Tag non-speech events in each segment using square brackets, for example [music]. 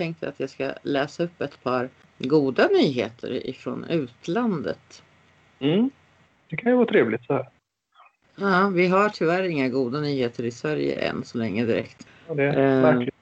tänkte att jag ska läsa upp ett par goda nyheter ifrån utlandet. Mm. Det kan ju vara trevligt så här. Ja, vi har tyvärr inga goda nyheter i Sverige än så länge direkt. Ja, det är Eh, märkligt.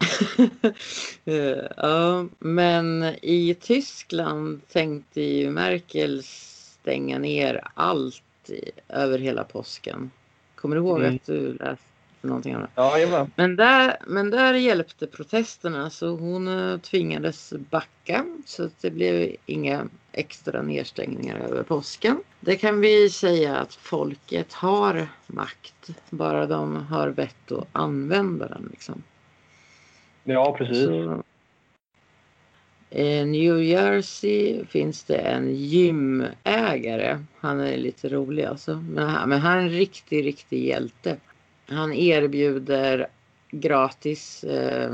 [laughs] Eh, ja, men i Tyskland tänkte ju Merkel stänga ner allt över hela påsken. Kommer du ihåg Mm. att du läste någonting om det? Ja. Men där, men där hjälpte protesterna så hon eh, tvingades backa så att det blev inga extra nedstängningar över påsken. Det kan vi säga att folket har makt bara de har vett att använda den. Liksom. Ja, precis. Så, I New Jersey finns det en gymägare. Han är lite rolig alltså. Men han, men han är en riktig, riktig hjälte. Han erbjuder gratis eh,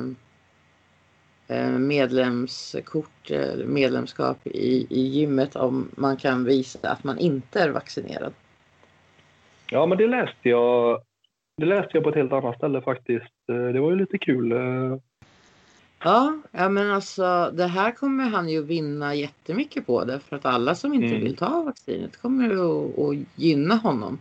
eh medlemskort, eh, medlemskap i, i gymmet om man kan visa att man inte är vaccinerad. Ja, men det läste jag. Det läste jag på ett helt annat ställe faktiskt. Eh, det var ju lite kul. Ja, ja men alltså det här kommer han ju vinna jättemycket på det för att alla som inte Mm. vill ta vaccinet kommer ju att, att gynna honom.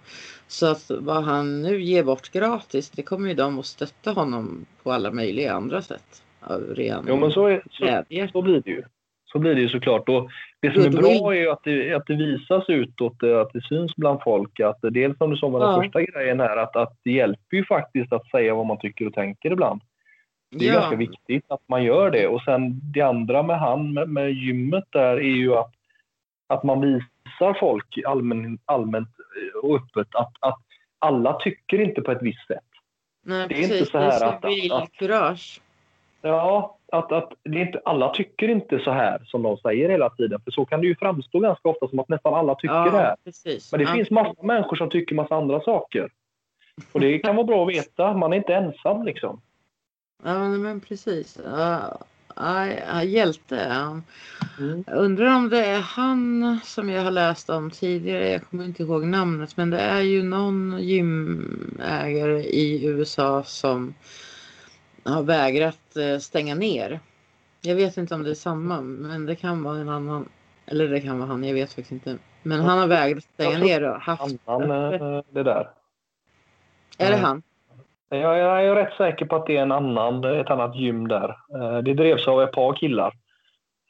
Så att vad han nu ger bort gratis det kommer ju de att stötta honom på alla möjliga andra sätt. Av ren Jo, men så, är, så, så blir det ju. Så blir det ju såklart. Och det som är bra är ju att det, att det visas utåt, eh, att det syns bland folk. Att dels som du sa med den Ja. första grejen här, att, att det hjälper ju faktiskt att säga vad man tycker och tänker ibland. Det är Ja, ganska viktigt att man gör det. Och sen det andra med han, med, med gymmet där, är ju att, att man visar folk allmän, allmänt eh, och öppet att, att alla tycker inte på ett visst sätt. nej, det är inte precis. så här det är att- civilkurage. Ja, att, att det är inte, alla tycker inte så här som de säger hela tiden. För så kan det ju framstå ganska ofta som att nästan alla tycker det Ja, här. precis. Men det ja. finns massor av människor som tycker massa andra saker. Och det kan vara bra att veta. Man är inte ensam liksom. Ja, men, precis. Ja, ja, ja, hjälte. Mm. Undrar om det är han som jag har läst om tidigare. Jag kommer inte ihåg namnet. Men det är ju någon gymägare i USA som har vägrat eh, stänga ner. Jag vet inte om det är samma. Men det kan vara en annan. Eller det kan vara han. Jag vet faktiskt inte. Men han har vägrat stänga ner och haft Annan, eh, det där. Är det Mm. han? Jag, jag är rätt säker på att det är en annan, ett annat gym där. Eh, Det drevs av ett par killar.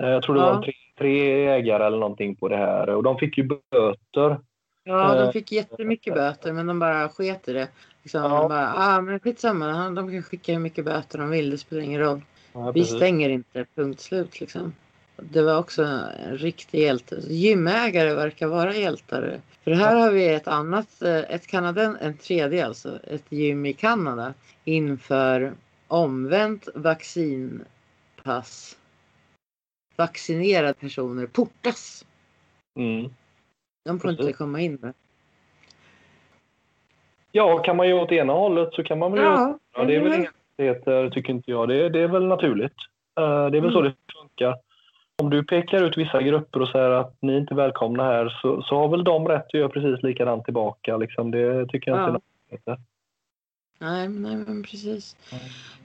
Eh, Jag tror det Ja. var tre, tre ägare eller någonting på det här. Och de fick ju böter. Ja, Eh, de fick jättemycket böter men de bara sket i det. Liksom, Ja. de bara, ah, men skitsamma, de kan skicka hur mycket böter de vill, det spelar ingen roll. Ja, Vi stänger inte, punkt slut liksom. Det var också en riktig hjälte. Gymägare verkar vara hjältar. För här har vi ett annat, eh, ett kanaden, en tredje alltså, ett gym i Kanada inför omvänt vaccinpass. Vaccinerade personer portas. Mm. De får inte Precis. komma in där. Ja, kan man göra åt ena hållet så kan man väl Ja, Ja, det är väl inga konstigheter, tycker inte jag. Det, det är väl naturligt. Eh, det är väl så Mm. det funkar. Om du pekar ut vissa grupper och säger att ni är inte är välkomna här så, så har väl de rätt att göra precis likadant tillbaka. Liksom. Det tycker jag inte är Ja. konstigt. Nej, nej men precis.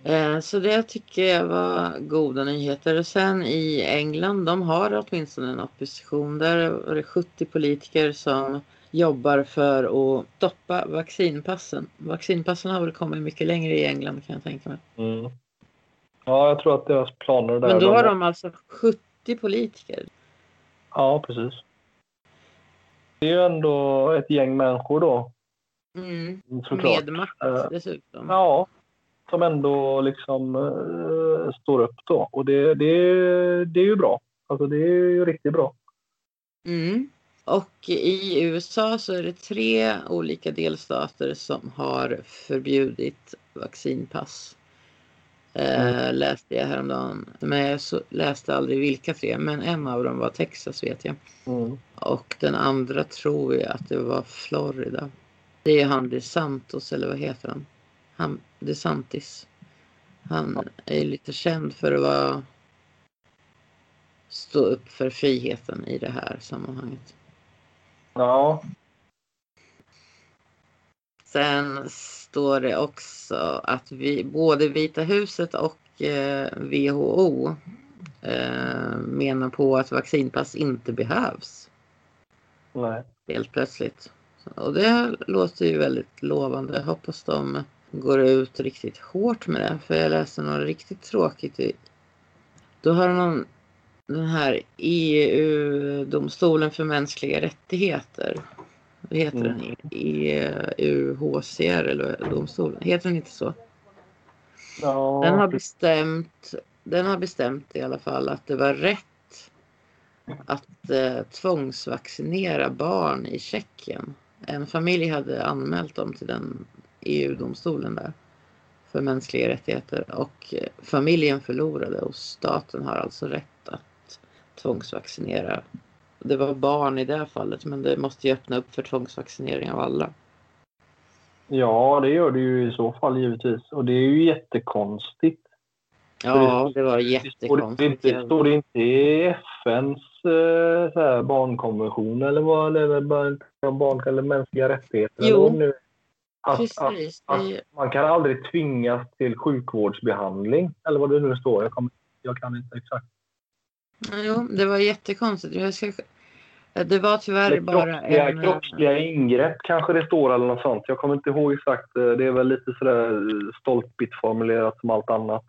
Eh, så det tycker jag var goda nyheter. Och sen i England, de har åtminstone en opposition. Där var det 70 politiker som jobbar för att stoppa vaccinpassen. Vaccinpassen har väl kommit mycket längre i England kan jag tänka mig. Mm. Ja, jag tror att deras planer där... Men då har de alltså 70 politiker. Ja, precis. Det är ju ändå ett gäng människor då, Mm. såklart. Med makt Eh, dessutom. Ja, som ändå liksom eh, står upp då. Och det, det, det är ju bra. Alltså det är ju riktigt bra. Mm. Och i USA så är det tre olika delstater som har förbjudit vaccinpass. Eh, läste jag häromdagen. Men jag så, läste aldrig vilka tre. Men en av dem var Texas vet jag. Mm. Och den andra tror jag att det var Florida. Det är han DeSantos eller vad heter han? Han DeSantis. Han är lite känd för att vara stå upp för friheten i det här sammanhanget. Ja, Sen står det också att vi, både Vita huset och eh, WHO eh, menar på att vaccinpass inte behövs. Nej. Helt plötsligt. Och det låter ju väldigt lovande. Jag hoppas de går ut riktigt hårt med det. För jag läste något riktigt tråkigt. Då har någon den här EU-domstolen för mänskliga rättigheter. Vad heter mm. den? EUHCR eller domstolen? Heter den inte så? Ja. Den har bestämt den har bestämt i alla fall att det var rätt att eh, tvångsvaccinera barn i Tjeckien. En familj hade anmält dem till den EU-domstolen där för mänskliga rättigheter och eh, familjen förlorade och staten har alltså rätt att tvångsvaccinera. Det var barn i det fallet men det måste ju öppna upp för tvångsvaccinering av alla. Ja, det gör det ju i så fall givetvis. Och det är ju jättekonstigt. Ja, det var jättekonstigt. Det står det inte i FNs eh, så här, barnkonvention eller vad är, barn eller mänskliga rättigheter? Jo, eller nu, att, precis. Att, att, man kan aldrig tvingas till sjukvårdsbehandling eller vad det nu står. Jag, kommer, jag kan inte exakt. Jo, det var jättekonstigt. Jag ska, det var tyvärr det bara en... Kroppsliga ingrepp kanske det står eller något sånt. Jag kommer inte ihåg exakt. Det är väl lite sådär stolpigt formulerat som allt annat.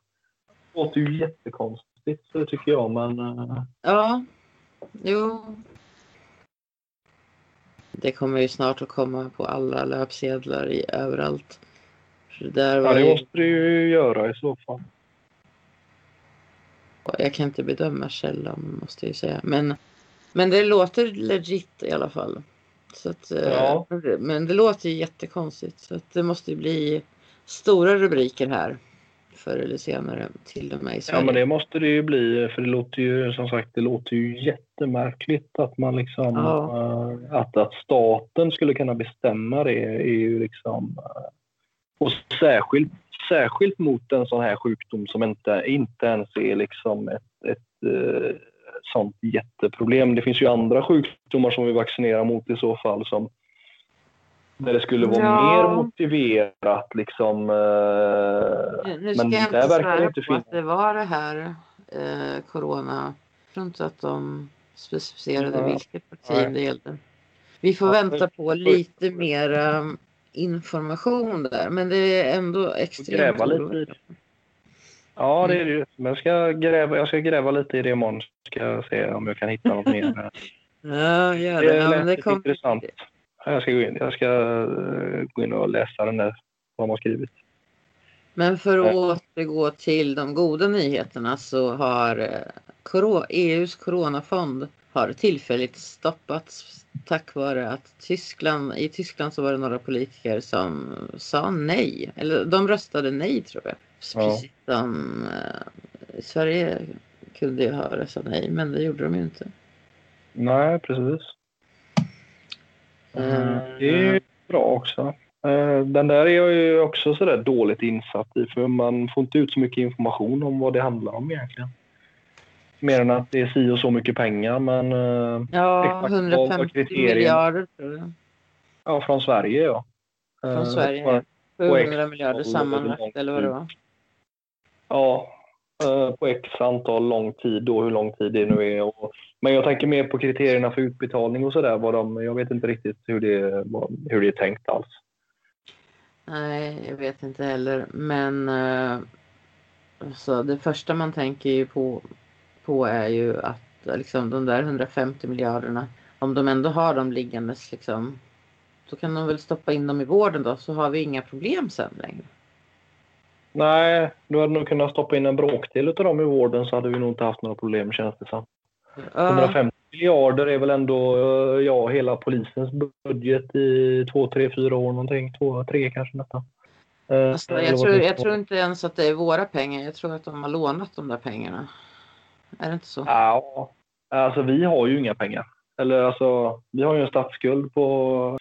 Det låter ju jättekonstigt, det tycker jag, men... Eh, ja, jo. Det kommer ju snart att komma på alla löpsedlar i, överallt. Där ja, det ju... måste det ju göra i så fall. Jag kan inte bedöma källan, måste jag säga. Men, men det låter legit i alla fall. Så att, eh, ja. Men det låter ju jättekonstigt. Så att det måste ju bli stora rubriker här förr eller senare till och med i Sverige. Ja men det måste det ju bli för det låter ju som sagt det låter ju jättemärkligt att man liksom ja. äh, att, att staten skulle kunna bestämma det är ju liksom äh, och särskilt, särskilt mot en sån här sjukdom som inte, inte ens är liksom ett, ett äh, sånt jätteproblem. Det finns ju andra sjukdomar som vi vaccinerar mot i så fall som där det skulle vara ja. mer motiverat liksom. Eh, nu ska men jag inte svära inte på att det var det här eh, corona. Jag tror inte att de specificerade ja. vilket parti det gällde. Vi får ja, vänta på lite mer um, information där men det är ändå extremt gräva lite. Ja det är det ju. Men jag ska gräva, jag ska gräva lite i det imorgon. Ska se om jag kan hitta något mer. [laughs] Ja, gör det. Det, ja, det kom... intressant. Jag ska gå in, jag ska eh, gå in och läsa den där, vad de har skrivit. Men för att återgå till de goda nyheterna så har EUs eh, coronafond har tillfälligt stoppats tack vare att Tyskland, i Tyskland så var det några politiker som sa nej. Eller de röstade nej tror jag. Precis ja. som eh, Sverige kunde ju ha röstat nej men det gjorde de ju inte. Nej precis. Mm. Det är bra också. Eh, den där är jag ju också sådär dåligt insatt i för man får inte ut så mycket information om vad det handlar om egentligen. Mer än att det är si och så mycket pengar men... Eh, ja, 150 miljarder tror jag. Ja, från Sverige ja. Från Sverige. 100 miljarder sammanlagt eller vad det var. Ja, Eh, på x antal lång tid då, hur lång tid det nu är. Men jag tänker mer på kriterierna för utbetalning och sådär. Jag vet inte riktigt hur det, hur det är tänkt alls. Nej, jag vet inte heller. Men så det första man tänker ju på, på är ju att liksom, de där 150 miljarderna, om de ändå har dem liggandes, liksom, så kan de väl stoppa in dem i vården då så har vi inga problem sen längre. Nej, du hade nog kunnat stoppa in en bråkdel av dem i vården så hade vi nog inte haft några problem känns det som. Uh. 150 miljarder är väl ändå eh, ja, hela polisens budget i två, tre, fyra år någonting. Två, tre kanske nästan. Eh, alltså, jag, tror, jag tror inte ens att det är våra pengar. Jag tror att de har lånat de där pengarna. Är det inte så? Ja, alltså vi har ju inga pengar. Eller alltså, vi har ju en statsskuld på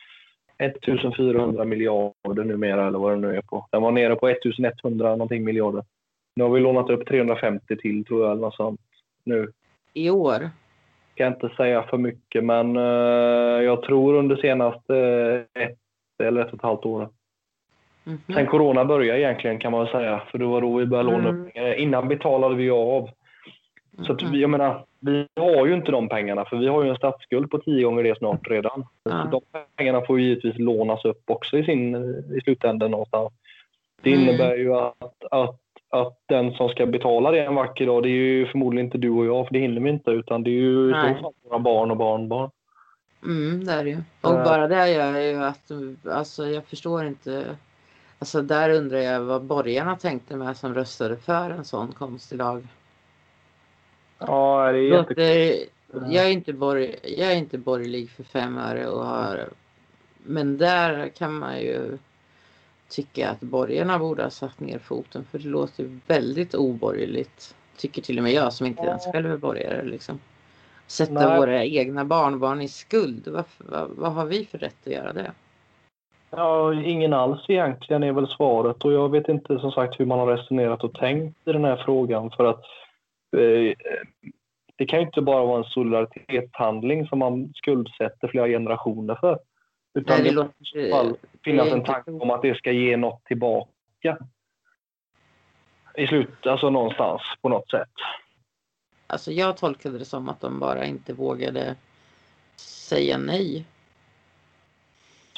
1400 miljarder numera eller vad det nu är på. Den var nere på 1100 någonting miljarder. Nu har vi lånat upp 350 till tror jag eller något sånt nu. I år? Jag kan inte säga för mycket men uh, jag tror under senaste ett eller ett och ett halvt år. Mm -hmm. Sen corona började egentligen kan man väl säga, för det var då vi började låna mm. upp pengar. Innan betalade vi av. Så att, jag menar, vi har ju inte de pengarna för vi har ju en statsskuld på tio gånger det snart redan. Så de pengarna får ju givetvis lånas upp också i, sin, i slutändan någonstans. Det mm. innebär ju att, att, att den som ska betala det en vacker dag, det är ju förmodligen inte du och jag, för det hinner vi inte, utan det är ju i så våra barn och barnbarn. Mm, det är det ju. Och bara det gör ju att, alltså jag förstår inte, alltså där undrar jag vad borgarna tänkte med som röstade för en sån konstig lag. Ja, det är jättekonstigt. Jag är inte, borg, jag är inte borgerlig för fem öre och har, men där kan man ju tycka att borgarna borde ha satt ner foten för det låter väldigt oborgerligt. Tycker till och med jag som inte ens själv är borgare. Liksom. Sätta Nej. våra egna barnbarn i skuld. Vad, vad, vad har vi för rätt att göra det? Ja, ingen alls egentligen är väl svaret och jag vet inte som sagt hur man har resonerat och tänkt i den här frågan för att eh, det kan ju inte bara vara en solidaritetshandling som man skuldsätter flera generationer för. Utan Nej, det, det måste finnas en tanke om att det ska ge något tillbaka. I slut, alltså någonstans på något sätt. Alltså jag tolkade det som att de bara inte vågade säga nej.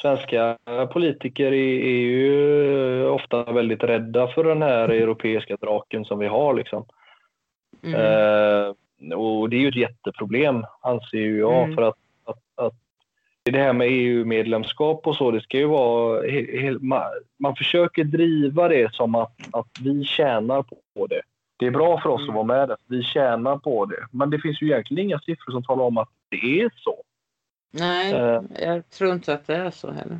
Svenska politiker är, är ju ofta väldigt rädda för den här [laughs] europeiska draken som vi har. Liksom. Mm. Eh, och det är ju ett jätteproblem, anser ju jag, mm. för att, att, att det här med EU-medlemskap och så, det ska ju vara... Man, försöker driva det som att, att vi tjänar på det. Det är bra för oss mm. att vara med, vi tjänar på det. Men det finns ju egentligen inga siffror som talar om att det är så. Nej, uh, jag tror inte att det är så heller.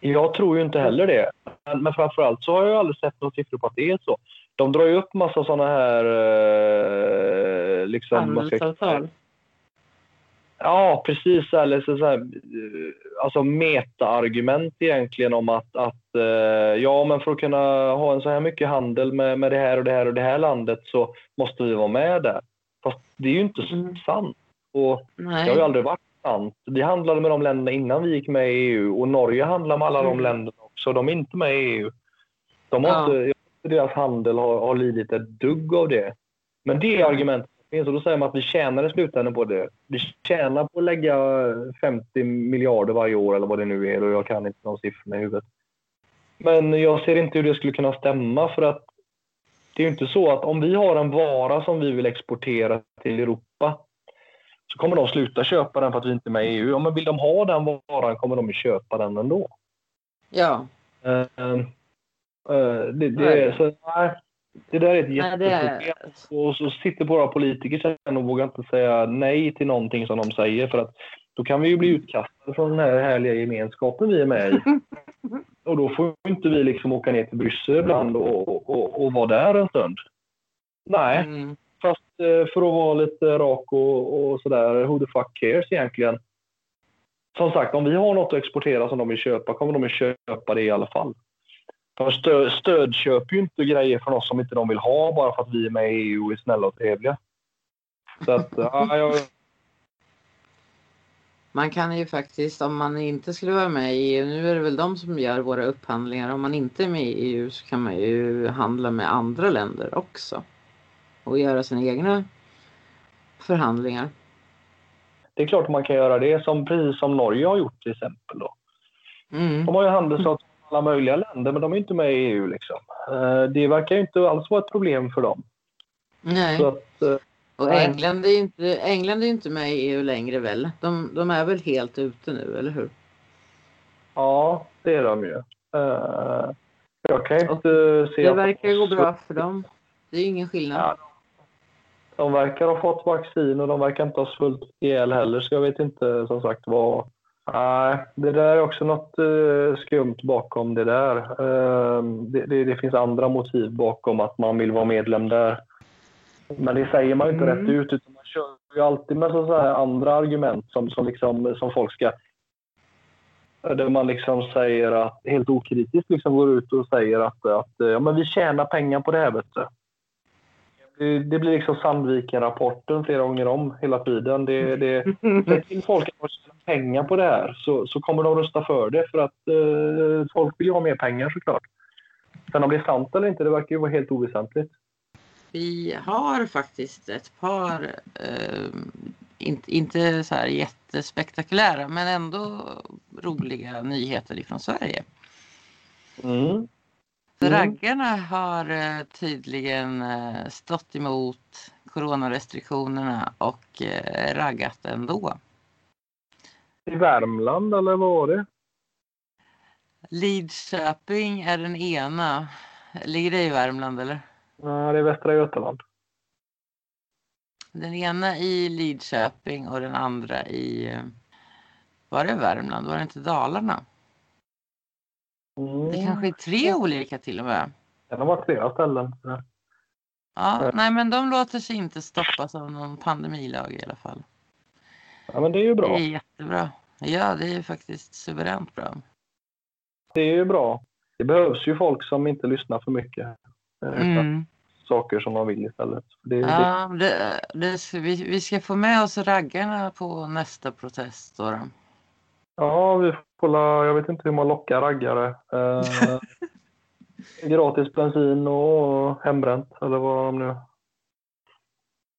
Jag tror ju inte heller det. Men, framförallt så har jag aldrig sett några siffror på att det är så. De drar ju upp massa sådana här... Uh, liksom, Handelsavtal? Ja, precis. Eller så, så här, alltså meta-argument egentligen om att, att eh, ja, men för att kunna ha en så här mycket handel med, med det här och det här och det här landet så måste vi vara med där. Fast det är ju inte mm. sant. Och Nej. det har ju aldrig varit sant. Vi handlade med de länderna innan vi gick med i EU och Norge handlar med alla mm. de länderna också. De är inte med i EU. De har ja. inte, deras handel har, har lidit ett dugg av det. Men det argumentet finns. Och då säger man att vi tjänar i slutändan på det. Vi tjänar på att lägga 50 miljarder varje år eller vad det nu är och jag kan inte de siffrorna i huvudet. Men jag ser inte hur det skulle kunna stämma för att det är ju inte så att om vi har en vara som vi vill exportera till Europa så kommer de sluta köpa den för att vi inte är med i EU. men vill de ha den varan kommer de ju köpa den ändå. Ja. Uh, uh, det, det, så, nej, det där är ett jätteproblem. Är... Och så sitter våra politiker sen och vågar inte säga nej till någonting som de säger för att då kan vi ju bli utkastade från den här härliga gemenskapen vi är med i. [laughs] och då får inte vi liksom åka ner till Bryssel ibland och, och, och, och vara där en stund. Nej, mm. fast eh, för att vara lite rak och, och sådär, who the fuck cares egentligen? Som sagt, om vi har något att exportera som de vill köpa kommer de att köpa det i alla fall. De stö stödköper ju inte grejer från oss som inte de vill ha bara för att vi är med i EU och är snälla och trevliga. Så att, ja, jag... Man kan ju faktiskt, om man inte skulle vara med i EU, nu är det väl de som gör våra upphandlingar, om man inte är med i EU så kan man ju handla med andra länder också. Och göra sina egna förhandlingar. Det är klart man kan göra det, som, precis som Norge har gjort till exempel. Då. Mm. De har ju handelsavtal alla möjliga länder, men de är inte med i EU. Liksom. Eh, det verkar inte alls vara ett problem för dem. Nej. Att, eh, och England är, inte, England är inte med i EU längre väl? De, de är väl helt ute nu, eller hur? Ja, det är de ju. Uh, jag kan inte och se... Det verkar gå bra för dem. Det är ingen skillnad. Ja, de verkar ha fått vaccin och de verkar inte ha svultit ihjäl heller, så jag vet inte som sagt vad Nej, det där är också något uh, skumt bakom det där. Uh, det, det, det, finns andra motiv bakom att man vill vara medlem där. Men det säger man ju inte mm. rätt ut, utan man kör ju alltid med så andra argument som, som, liksom, som folk ska... Där man liksom säger att, helt okritiskt liksom går ut och säger att, att ja, men vi tjänar pengar på det här. Vet du. Det, blir liksom Sandviken-rapporten flera gånger om hela tiden. Det, [laughs] det, det till folk att tjäna pengar på det här så, så kommer de rösta för det för att eh, folk vill ju ha mer pengar såklart. Sen om det är sant eller inte, det verkar ju vara helt oväsentligt. Vi har faktiskt ett par, eh, inte, inte så här jättespektakulära, men ändå roliga nyheter ifrån Sverige. Mm. Mm. Raggarna har eh, tydligen eh, stått emot coronarestriktionerna och eh, raggat ändå. I Värmland eller vad var det? Lidköping är den ena. Ligger det i Värmland eller? Nej, det är Västra Götaland. Den ena i Lidköping och den andra i... Var det Värmland? Var det inte Dalarna? Mm. Det kanske är tre olika till och med. Det har varit flera ställen. Ja. Nej men de låter sig inte stoppas av någon pandemilag i alla fall. ja, men det är ju bra. Det är jättebra. Ja, det är faktiskt suveränt bra. Det är ju bra. Det behövs ju folk som inte lyssnar för mycket. Eh, Mm. Saker som de vill istället. Det, Ja, det, det, vi, vi ska få med oss raggarna på nästa protest. Då. ja, vi får la, jag vet inte hur man lockar raggare. [laughs] Eh, gratis bensin och hembränt eller vad de nu...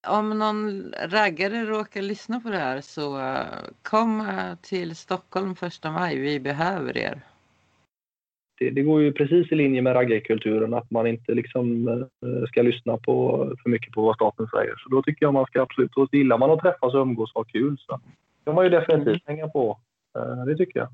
Om någon raggare råkar lyssna på det här så eh, kom eh, till Stockholm första maj. Vi behöver er. Det, det går ju precis i linje med raggarkulturen att man inte liksom eh, ska lyssna på, för mycket på vad staten säger. Så då tycker jag man ska absolut, och gillar man att träffas och umgås och ha kul så kan man ju definitivt hänga på. Det tycker jag.